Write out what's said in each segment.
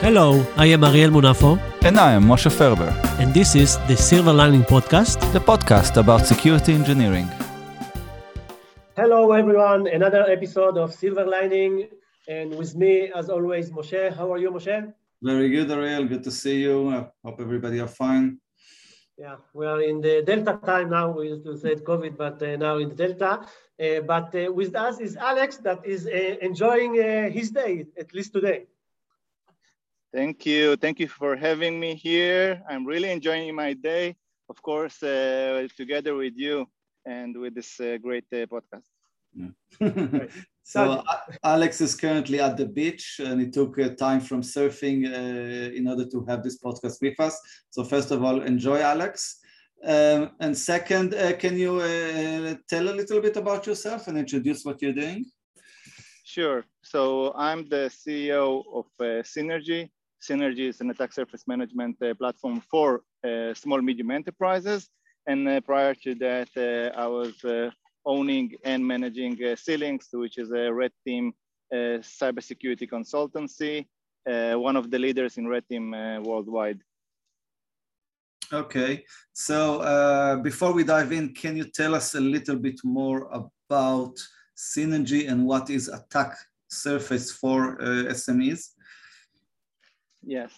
Hello, I am Ariel Munafo. And I am Moshe Ferber. And this is the Silver Lining Podcast, the podcast about security engineering. Hello, everyone. Another episode of Silver Lining. And with me, as always, Moshe. How are you, Moshe? Very good, Ariel. Good to see you. I hope everybody are fine. Yeah, we are in the Delta time now. We used to say COVID, but uh, now in the Delta. Uh, but uh, with us is Alex that is uh, enjoying uh, his day, at least today. Thank you. Thank you for having me here. I'm really enjoying my day, of course, uh, together with you and with this great podcast. Yeah. so Alex is currently at the beach and he took uh, time from surfing uh, in order to have this podcast with us. So first of all, enjoy Alex. Um, and second, uh, can you uh, tell a little bit about yourself and introduce what you're doing? Sure. So I'm the CEO of uh, Cynergy. Cynergy is an attack surface management uh, platform for small medium enterprises. And prior to that, I was owning and managing uh, C-Links, which is a red team uh, cybersecurity consultancy, uh, one of the leaders in red team uh, worldwide. Okay, so uh, before we dive in, can you tell us a little bit more about Cynergy and what is attack surface for uh, SMEs? Yes,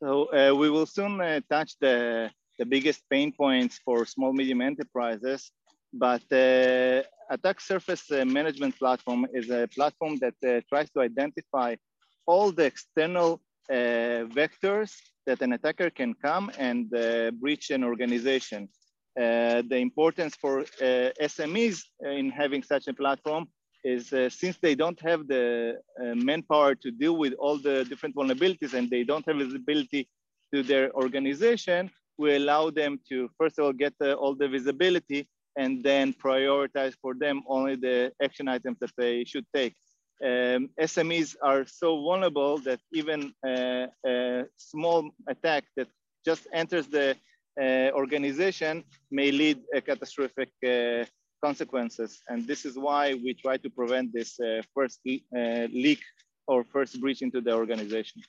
so we will soon touch the, the biggest pain points for small medium enterprises but uh, attack surface uh, management platform is a platform that uh, tries to identify all the external vectors that an attacker can come and breach an organization. Uh, the importance for uh, SMEs in having such a platform is uh, since they don't have the manpower to deal with all the different vulnerabilities and they don't have visibility to their organization, we allow them to first of all get all the visibility and then prioritize for them only the action items that they should take. Um, SMEs are so vulnerable that even a, a small attack that just enters the uh, organization may lead a catastrophic uh, consequences. And this is why we try to prevent this uh, first uh, leak or first breach into the organization.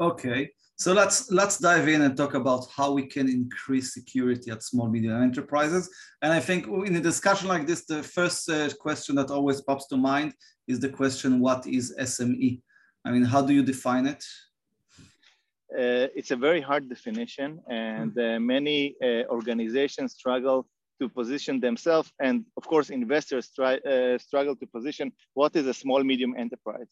Okay, so let's let's dive in and talk about how we can increase security at small medium enterprises. And I think in a discussion like this, the first uh, question that always pops to mind is the question, what is SME? I mean, how do you define it? Uh, it's a very hard definition, and uh, many uh, organizations struggle to position themselves, and of course, investors try, uh, struggle to position what is a small medium enterprise.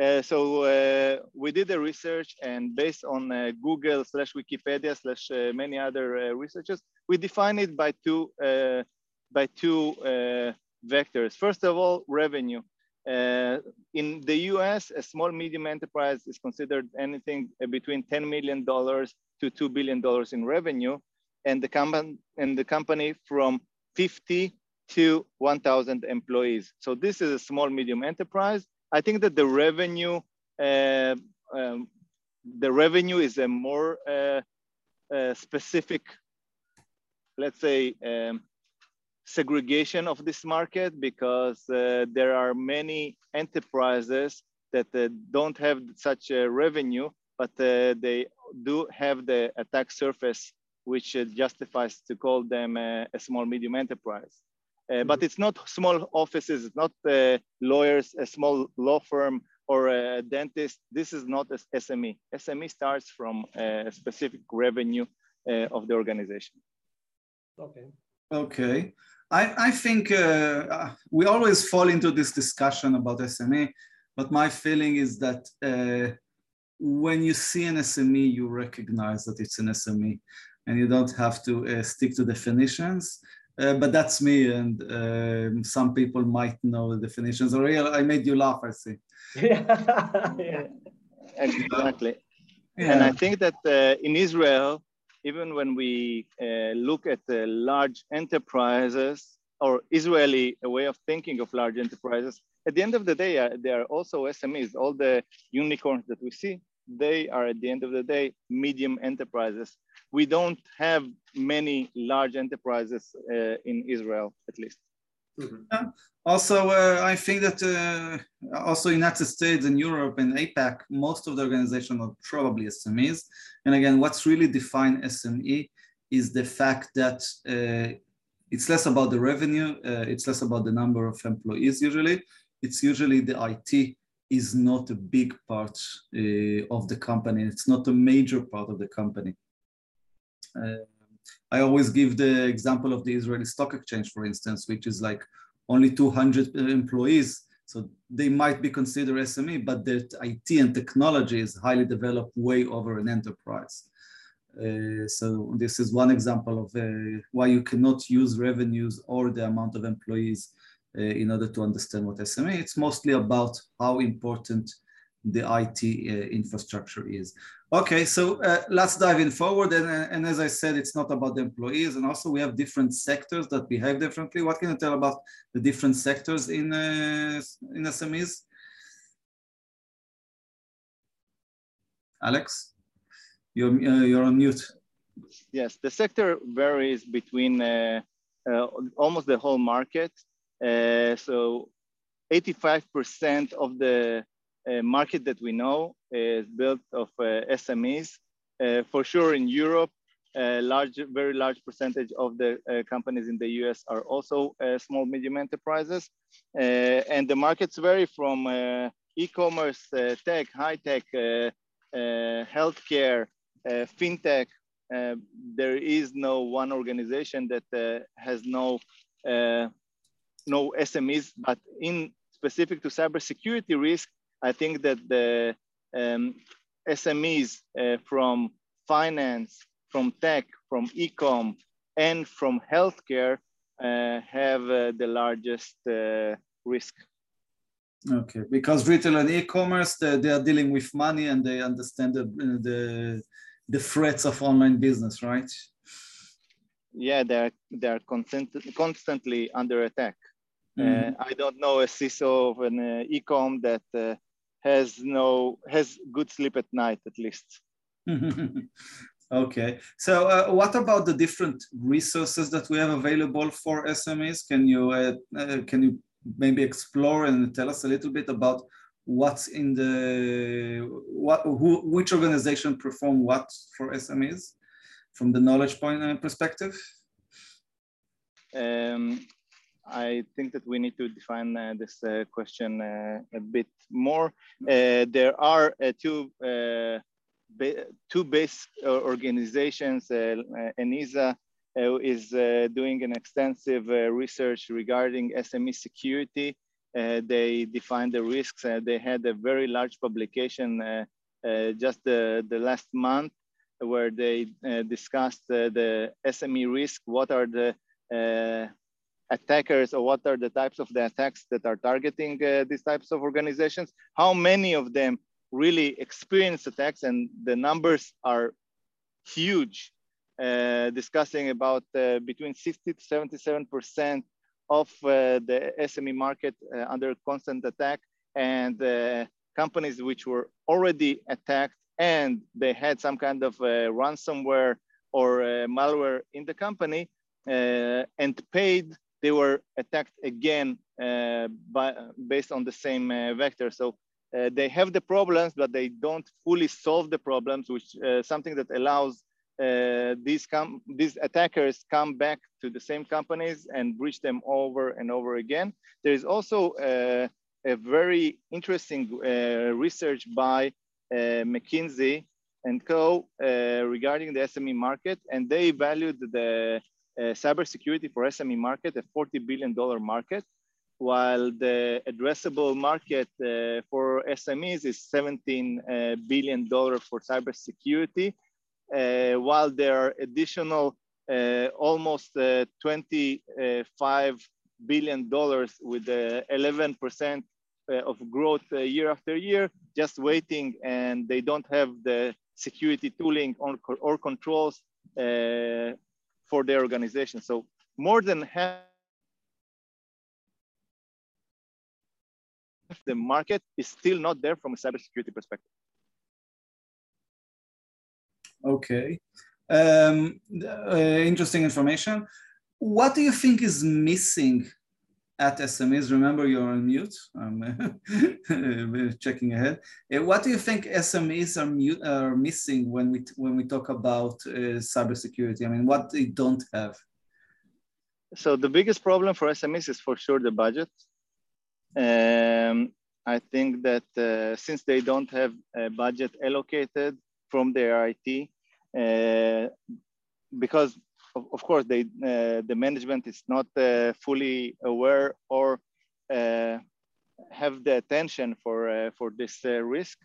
Uh, so uh, we did the research and based on uh, Google slash Wikipedia slash uh, many other uh, researchers, we define it by two, by two vectors. First of all, revenue. in the US, a small medium enterprise is considered anything between $10 million to $2 billion in revenue and the, company, and the company from 50 to 1,000 employees. So this is a small medium enterprise I think that the revenue, uh, um, the revenue is a more uh, uh, specific, let's say, um, segregation of this market because uh, there are many enterprises that uh, don't have such a revenue, but uh, they do have the attack surface, which justifies to call them a, a small medium enterprise. Uh, but it's not small offices, it's not uh, lawyers, a small law firm or a dentist. This is not a SME. SME starts from a specific revenue uh, of the organization. Okay. Okay. I, I think uh, we always fall into this discussion about SME, but my feeling is that uh, when you see an SME, you recognize that it's an SME and you don't have to uh, stick to definitions. Uh, but that's me, and uh, some people might know the definitions. Or I made you laugh, I see. yeah. Exactly. Yeah. And I think that uh, in Israel, even when we uh, look at the large enterprises or Israeli way of thinking of large enterprises, at the end of the day, uh, they are also SMEs. All the unicorns that we see, they are at the end of the day medium enterprises we don't have many large enterprises uh, in Israel, at least. Mm-hmm. Also, uh, I think that uh, also in the United States and Europe and APAC, most of the organizations are probably SMEs. And again, what's really defined SME is the fact that uh, it's less about the revenue, uh, it's less about the number of employees usually. It's usually the IT is not a big part uh, of the company. It's not a major part of the company. Uh, I always give the example of the Israeli Stock Exchange, for instance, which is like only 200 employees. So they might be considered SME, but their IT and technology is highly developed way over an enterprise. Uh, so this is one example of uh, why you cannot use revenues or the amount of employees uh, in order to understand what SME. It's mostly about how important the IT uh, infrastructure is. Okay, so uh, let's dive in forward. And, and as I said, it's not about the employees. And also we have different sectors that behave differently. What can you tell about the different sectors in, uh, in SMEs? Alex, you're, uh, you're on mute. Yes, the sector varies between uh, uh, almost the whole market. so 85% of the market that we know is built of uh, SMEs. Uh, for sure in Europe, a large, very large percentage of the uh, companies in the US are also small, medium enterprises. and the markets vary from e-commerce, tech, high tech, healthcare, fintech, uh, there is no one organization that uh, has no uh, no SMEs, but in specific to cybersecurity risk, I think that the um, SMEs uh, from finance, from tech, from e-com, and from healthcare uh, have uh, the largest uh, risk. Okay, because retail and e-commerce, they, they, are dealing with money and they understand the, the, the threats of online business, right? Yeah, they're, they're constant, constantly under attack. Mm -hmm. I don't know a CISO of an e-com that has no has good sleep at night at least. okay, so uh, what about the different resources that we have available for SMEs? Can you uh, uh, can you maybe explore and tell us a little bit about what's in the what who which organization perform what for SMEs from the knowledge point uh, perspective? Um, I think that we need to define uh, this uh, question uh, a bit more. Uh, there are uh, two uh, two base uh, organizations. Uh, uh, ENISA is doing an extensive research regarding SME security. they define the risks. they had a very large publication just the, the last month where they discussed the SME risk. What are the attackers or what are the types of the attacks that are targeting uh, these types of organizations, how many of them really experience attacks? And the numbers are huge, uh, discussing about uh, between 60 to 77% of uh, the SME market uh, under constant attack. And uh, companies which were already attacked and they had some kind of ransomware or malware in the company and paid they were attacked again uh, by, based on the same uh, vector. So uh, they have the problems, but they don't fully solve the problems, which uh, something that allows uh, these, these attackers come back to the same companies and breach them over and over again. There is also uh, a very interesting research by McKinsey and Co regarding the SME market, and they valued the uh, cybersecurity for SME market, a $40 billion market, while the addressable market uh, for SMEs is $17 uh, for cybersecurity, uh, while there are additional uh, almost uh, $25 billion with 11% of growth year after year, just waiting and they don't have the security tooling or, or controls for their organization. So more than half the market is still not there from a cybersecurity perspective. Okay, um, uh, interesting information. What do you think is missing at SMEs. Remember, you're on mute. I'm checking ahead. Uh, what do you think SMEs are, mute, are missing when we when we talk about uh, cybersecurity? I mean, what they don't have. So the biggest problem for SMEs is for sure the budget. Um, I think that uh, since they don't have a budget allocated from their IT, uh, because of, of course, they, uh, the management is not uh, fully aware or uh, have the attention for, for this risk.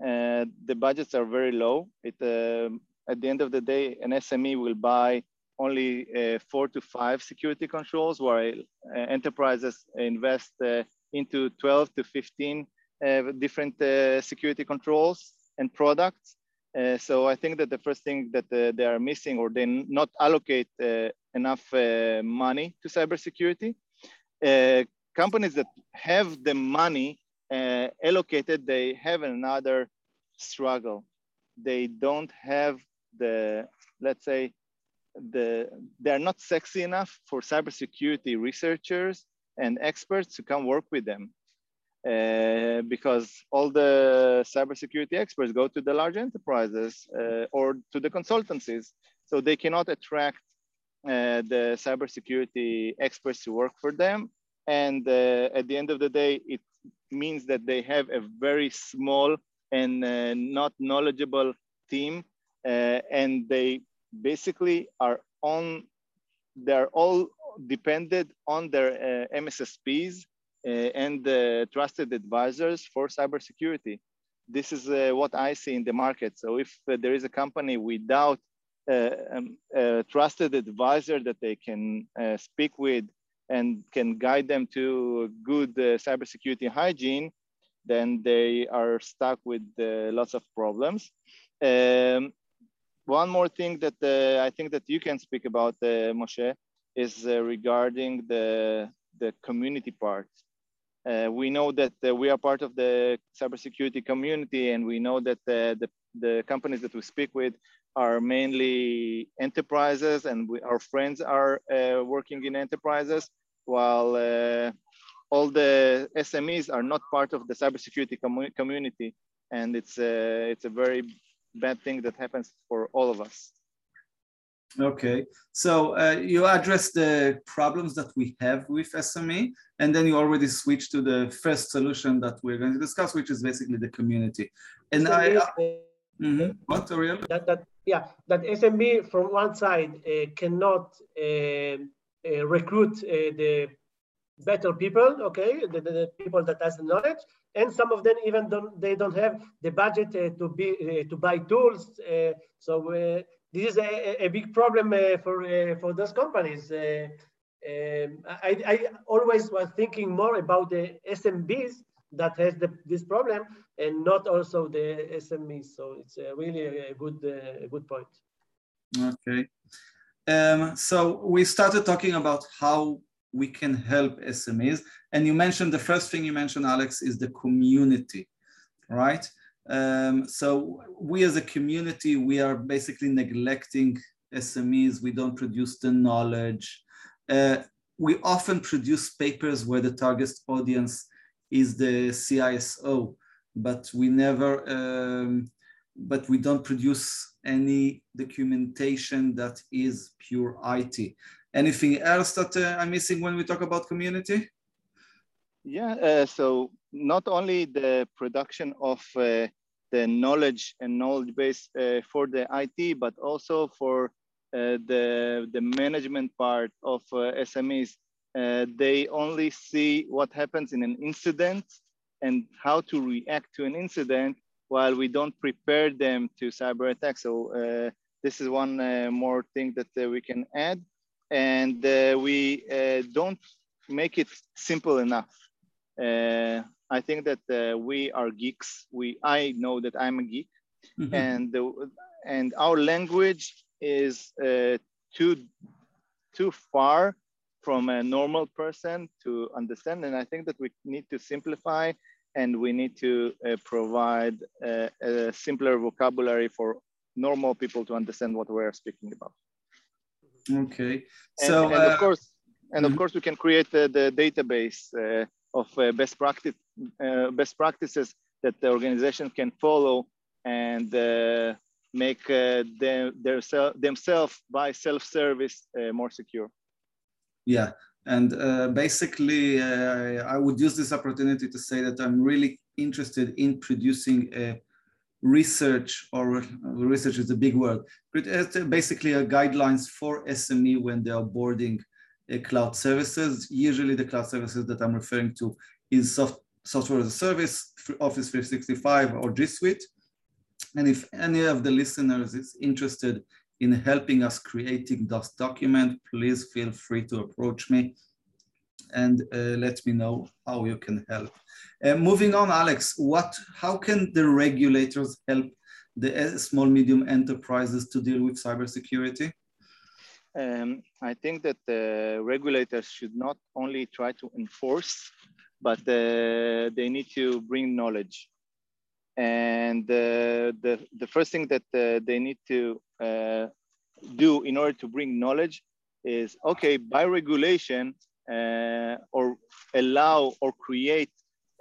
the budgets are very low. It, um, at the end of the day, an SME will buy only uh, four to five security controls, while uh, enterprises invest uh, into 12 to 15 different security controls and products. Uh, so I think that the first thing that uh, they are missing or they not allocate uh, enough uh, money to cybersecurity. Uh, companies that have the money allocated, they have another struggle. They don't have the, let's say, the they're not sexy enough for cybersecurity researchers and experts to come work with them. Uh, because all the cybersecurity experts go to the large enterprises uh, or to the consultancies. So they cannot attract uh, the cybersecurity experts to work for them. And uh, at the end of the day, it means that they have a very small and uh, not knowledgeable team. and they basically are on, they're all dependent on their MSSPs and the trusted advisors for cybersecurity. This is uh, what I see in the market. So if uh, there is a company without um, a trusted advisor that they can speak with and can guide them to good cybersecurity hygiene, then they are stuck with lots of problems. Um, one more thing that uh, I think that you can speak about, uh, Moshe, is uh, regarding the the community part. Uh, we know that uh, we are part of the cybersecurity community, and we know that uh, the, the companies that we speak with are mainly enterprises, and we, our friends are uh, working in enterprises, while uh, all the SMEs are not part of the cybersecurity com community, and it's uh, it's a very bad thing that happens for all of us. Okay, so uh, you address the problems that we have with SME, and then you already switch to the first solution that we're going to discuss, which is basically the community. And SME, I, uh, mm -hmm. what, Ariel? That, that, yeah, that SME from one side uh, cannot uh, uh, recruit uh, the better people, okay, the, the, people that has the knowledge, and some of them even don't they don't have the budget to be to buy tools. so this is a, a big problem uh, for uh, for those companies. Uh, um, I, I, always was thinking more about the SMBs that has the, this problem and not also the SMEs. So it's really a good a good point. Okay. Um, so we started talking about how we can help SMEs. And you mentioned the first thing you mentioned, Alex, is the community, right? Um, so we as a community, we are basically neglecting SMEs. We don't produce the knowledge. Uh, we often produce papers where the target audience is the CISO, but we never, um, but we don't produce any documentation that is pure IT. Anything else that uh, I'm missing when we talk about community? Yeah, uh, so not only the production of uh, the knowledge and knowledge base uh, for the IT, but also for uh, the, the management part of uh, SMEs. Uh, they only see what happens in an incident and how to react to an incident while we don't prepare them to cyber attack. So this is one more thing that we can add. And we don't make it simple enough. Uh, I think that uh, we are geeks. We I know that I'm a geek, mm-hmm. and the, and our language is uh, too too far from a normal person to understand. And I think that we need to simplify and we need to uh, provide a, a, simpler vocabulary for normal people to understand what we're speaking about. Okay. So, and, and of uh, course, And of mm-hmm. course, we can create the, the database uh, of uh, best practice uh, best practices that the organization can follow and uh, make uh, them, their themselves by self-service uh, more secure. Yeah, and basically, I would use this opportunity to say that I'm really interested in producing a research or research is a big word, but basically a guidelines for SME when they are boarding uh, cloud services. Usually the cloud services that I'm referring to is soft, software as a service, Office 365 or G Suite. And if any of the listeners is interested in helping us creating this document, please feel free to approach me and uh, let me know how you can help. Uh, moving on, Alex, what, how can the regulators help the uh, small medium enterprises to deal with cybersecurity? Um, I think that the regulators should not only try to enforce, but uh, they need to bring knowledge. And uh, the, the first thing that uh, they need to uh, do in order to bring knowledge is, okay, by regulation, uh, or allow or create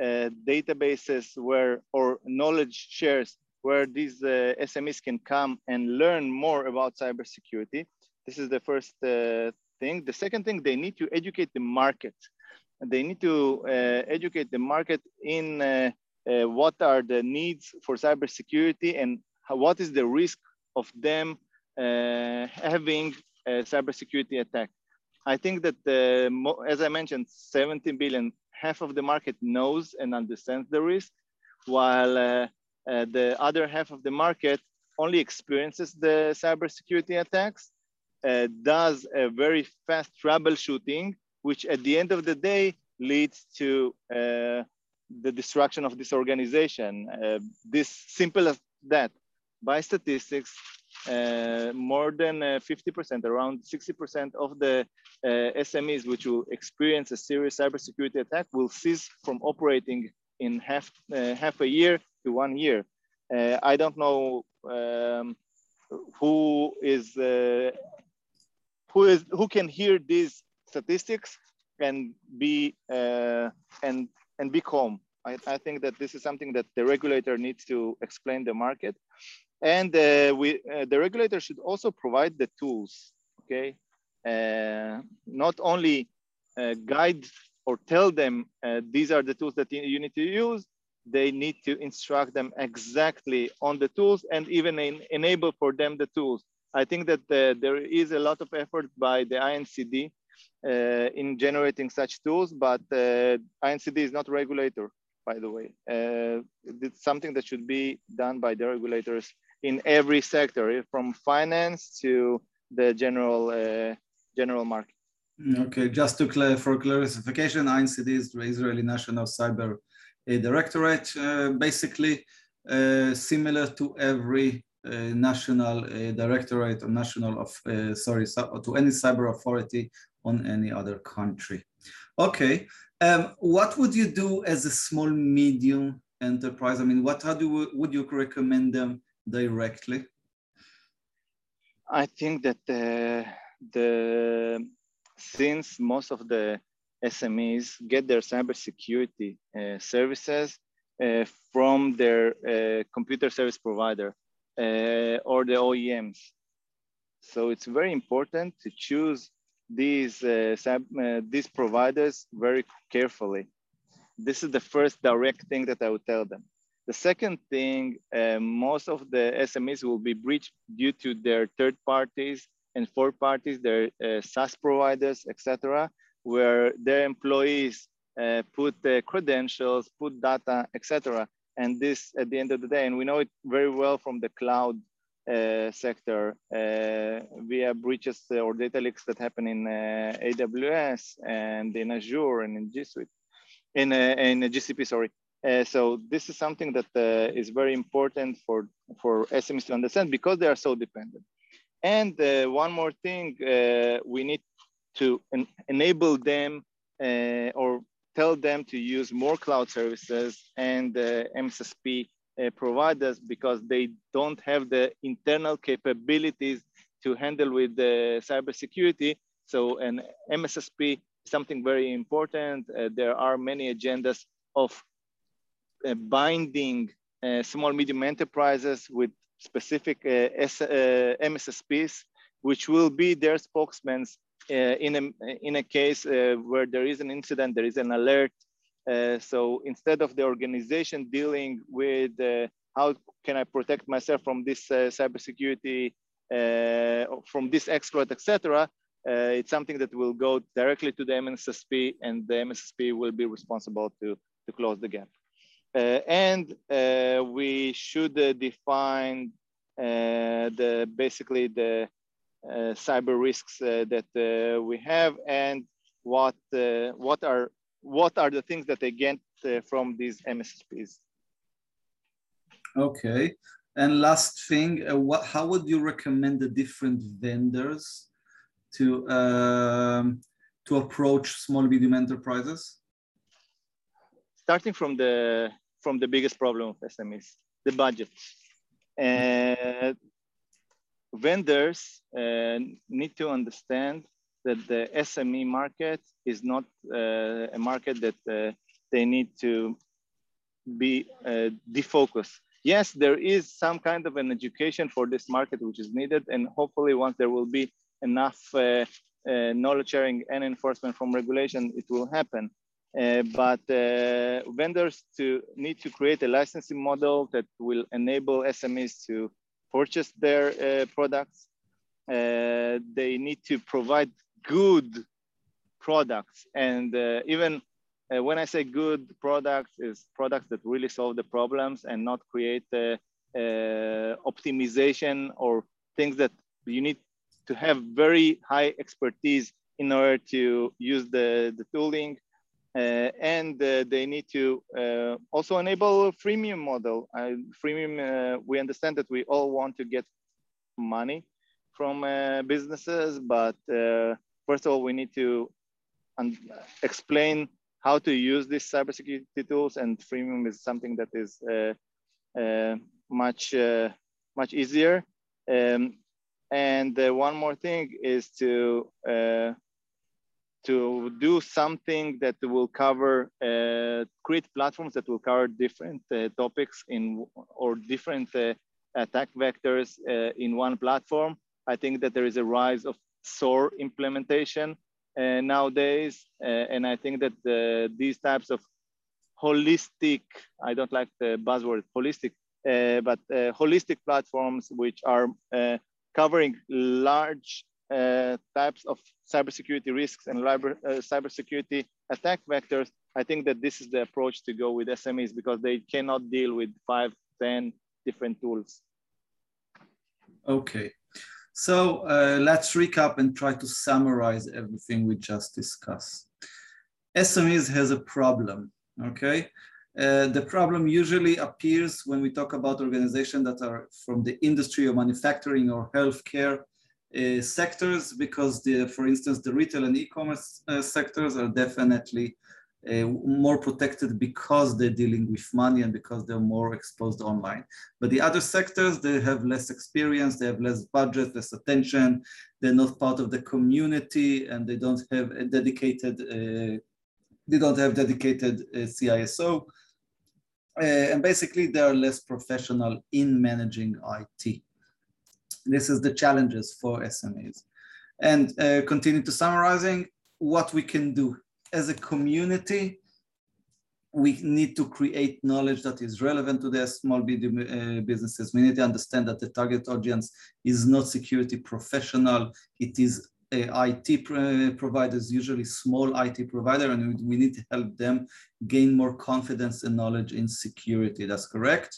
uh, databases where or knowledge shares where these SMEs can come and learn more about cybersecurity. This is the first thing. The second thing, they need to educate the market. They need to educate the market in uh, what are the needs for cybersecurity and how, what is the risk of them uh, having a cybersecurity attack. I think that, the, as I mentioned, 17 billion, half of the market knows and understands the risk, while uh, uh, the other half of the market only experiences the cybersecurity attacks, uh, does a very fast troubleshooting, which at the end of the day leads to uh, the destruction of this organization. Uh, this simple as that. By statistics, uh, more than 50%, uh, around 60% of the uh, SMEs which will experience a serious cybersecurity attack will cease from operating in half, half a year to one year. I don't know um, who is who is who can hear these statistics and be uh, and and be calm. I, I, think that this is something that the regulator needs to explain the market. And uh, we, uh, the regulator should also provide the tools, okay? Uh, not only uh, guide or tell them uh, these are the tools that you need to use, they need to instruct them exactly on the tools and even in, enable for them the tools. I think that uh, there is a lot of effort by the INCD in generating such tools, but INCD is not regulator, by the way. it's something that should be done by the regulators in every sector, eh, from finance to the general uh, general market. Okay, just to clear for clarification, INCD is the Israeli National Cyber Directorate, uh, basically uh, similar to every uh, national uh, directorate or national of uh, sorry to any cyber authority on any other country. Okay, um, what would you do as a small medium enterprise? I mean, what how do would you recommend them directly? I think that the, the since most of the SMEs get their cybersecurity uh, services uh, from their uh, computer service provider uh, or the OEMs. So it's very important to choose these, uh, uh, these providers very carefully. This is the first direct thing that I would tell them. The second thing, uh, most of the SMEs will be breached due to their third parties and fourth parties, their uh, SaaS providers, etc., where their employees uh, put credentials, put data, etc. And this, at the end of the day, and we know it very well from the cloud uh, sector uh, via breaches or data leaks that happen in uh, AWS and in Azure and in G Suite, in, in GCP, sorry. Uh, so this is something that uh, is very important for, for SMEs to understand because they are so dependent. And uh, one more thing, uh, we need to en enable them uh, or tell them to use more cloud services and uh, MSSP providers because they don't have the internal capabilities to handle with the cybersecurity. So an MSSP something very important. Uh, there are many agendas of uh, binding uh, small medium enterprises with specific S, MSSPs, which will be their spokesmen in, a, in a case where there is an incident, there is an alert. so instead of the organization dealing with how can I protect myself from this uh, cybersecurity, uh, from this exploit, etc. Uh, it's something that will go directly to the MSSP and the MSSP will be responsible to, to close the gap. Uh, and uh, we should uh, define uh, the basically the uh, Uh, cyber risks uh, that uh, we have and what what are what are the things that they get from these MSPs. Okay, and last thing, what how would you recommend the different vendors to um, to approach small medium enterprises? Starting from the from the biggest problem of SMEs, the budget. Mm-hmm. And vendors uh, need to understand that the SME market is not uh, a market that uh, they need to be defocused. Yes, there is some kind of an education for this market which is needed, and hopefully once there will be enough uh, uh, knowledge sharing and enforcement from regulation, it will happen. Uh, but vendors to need to create a licensing model that will enable SMEs to purchase their uh, products. Uh, they need to provide good products, and even when I say good products, is products that really solve the problems and not create the optimization or things that you need to have very high expertise in order to use the, the tooling. Uh, and uh, they need to uh, also enable a freemium model. freemium, uh, we understand that we all want to get money from uh, businesses, but uh, first of all, we need to explain how to use these cybersecurity tools, and freemium is something that is much much easier. Um, and uh, one more thing is to uh, to do something that will cover uh, create platforms that will cover different uh, topics in or different uh, attack vectors uh, in one platform. I think that there is a rise of SOAR implementation nowadays, and I think that the, these types of holistic, I don't like the buzzword holistic, but holistic platforms which are covering large uh, types of cybersecurity risks and liber, uh, cybersecurity attack vectors, I think that this is the approach to go with SMEs because they cannot deal with five, 10 different tools. Okay, so uh, let's recap and try to summarize everything we just discussed. SMEs has a problem, okay? Uh, the problem usually appears when we talk about organizations that are from the industry or manufacturing or healthcare uh, sectors, because the, for instance, the retail and e-commerce uh, sectors are definitely uh, more protected because they're dealing with money and because they're more exposed online. But the other sectors, they have less experience, they have less budget, less attention, they're not part of the community and they don't have a dedicated uh, they don't have dedicated uh, CISO. Uh, and basically they are less professional in managing IT. This is the challenges for SMEs. And uh, continue to summarizing what we can do as a community, we need to create knowledge that is relevant to the small uh, businesses. We need to understand that the target audience is not security professional. It is IT providers, usually small IT provider, and we need to help them gain more confidence and knowledge in security. That's correct.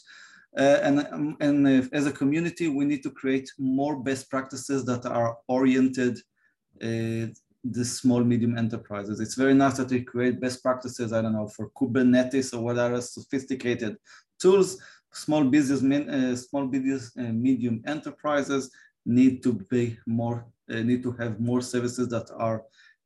Uh, and um, and as a community, we need to create more best practices that are oriented uh, the small medium enterprises. It's very nice that we create best practices. I don't know for Kubernetes or whatever sophisticated tools. Small business, uh, small business, uh, medium enterprises need to be more uh, need to have more services that are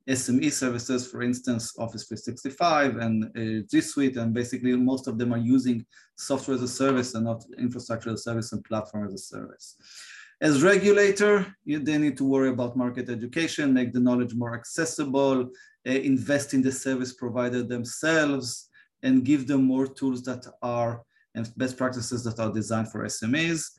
SME services, for instance, Office 365 and uh, G Suite, and basically most of them are using software as a service and not infrastructure as a service and platform as a service. As regulator, you, they need to worry about market education, make the knowledge more accessible, uh, invest in the service provider themselves, and give them more tools that are and best practices that are designed for SMEs.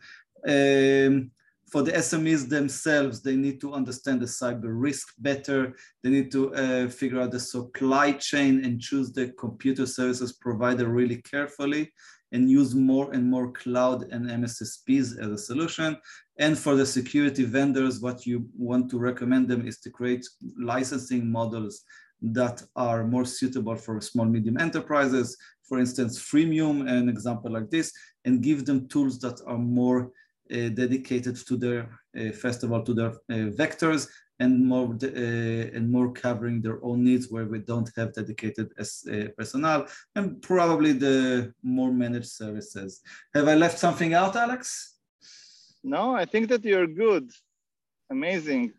Um, for the SMEs themselves, they need to understand the cyber risk better. They need to uh, figure out the supply chain and choose the computer services provider really carefully and use more and more cloud and MSSPs as a solution. And for the security vendors, what you want to recommend them is to create licensing models that are more suitable for small, medium enterprises. For instance, freemium, an example like this, and give them tools that are more dedicated to their, uh, first of all, to their uh, vectors and more uh, and more covering their own needs where we don't have dedicated as, uh, personnel and probably the more managed services. Have I left something out, Alex? No, I think that you're good. Amazing,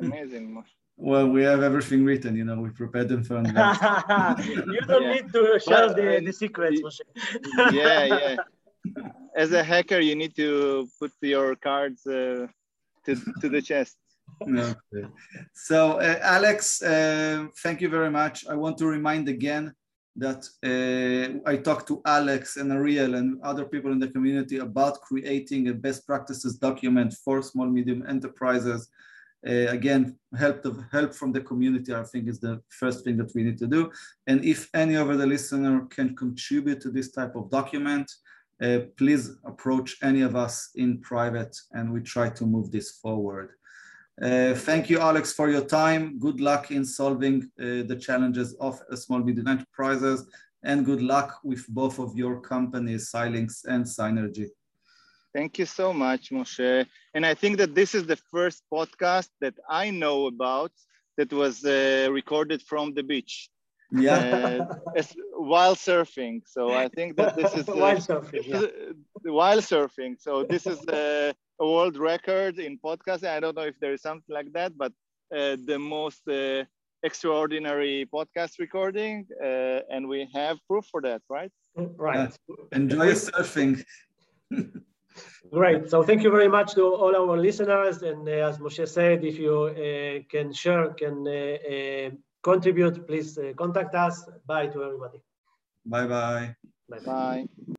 amazing. Well, we have everything written, you know, we prepared them for You don't yeah. need to share well, the, the secrets, Moshe. yeah, yeah. As a hacker, you need to put your cards uh, to, to the chest. Okay. So, uh, Alex, uh, thank you very much. I want to remind again that uh, I talked to Alex and Ariel and other people in the community about creating a best practices document for small medium enterprises. Uh, again, help the help from the community, I think, is the first thing that we need to do. And if any of the listener can contribute to this type of document, uh, please approach any of us in private, and we try to move this forward. Uh, thank you, Alex, for your time. Good luck in solving uh, the challenges of small medium enterprises, and good luck with both of your companies, Xilinx and Cynergy. Thank you so much, Moshe. And I think that this is the first podcast that I know about that was uh, recorded from the beach. Yeah. Uh, while surfing. So I think that this is uh, while surfing. Yeah. while surfing. So this is uh, a world record in podcasting. I don't know if there is something like that, but uh, the most uh, extraordinary podcast recording, uh, and we have proof for that, right? Right. enjoy surfing. Great. So thank you very much to all our listeners. And uh, as Moshe said, if you uh, can share, can uh, contribute, please uh, contact us. Bye to everybody. Bye-bye. Bye-bye.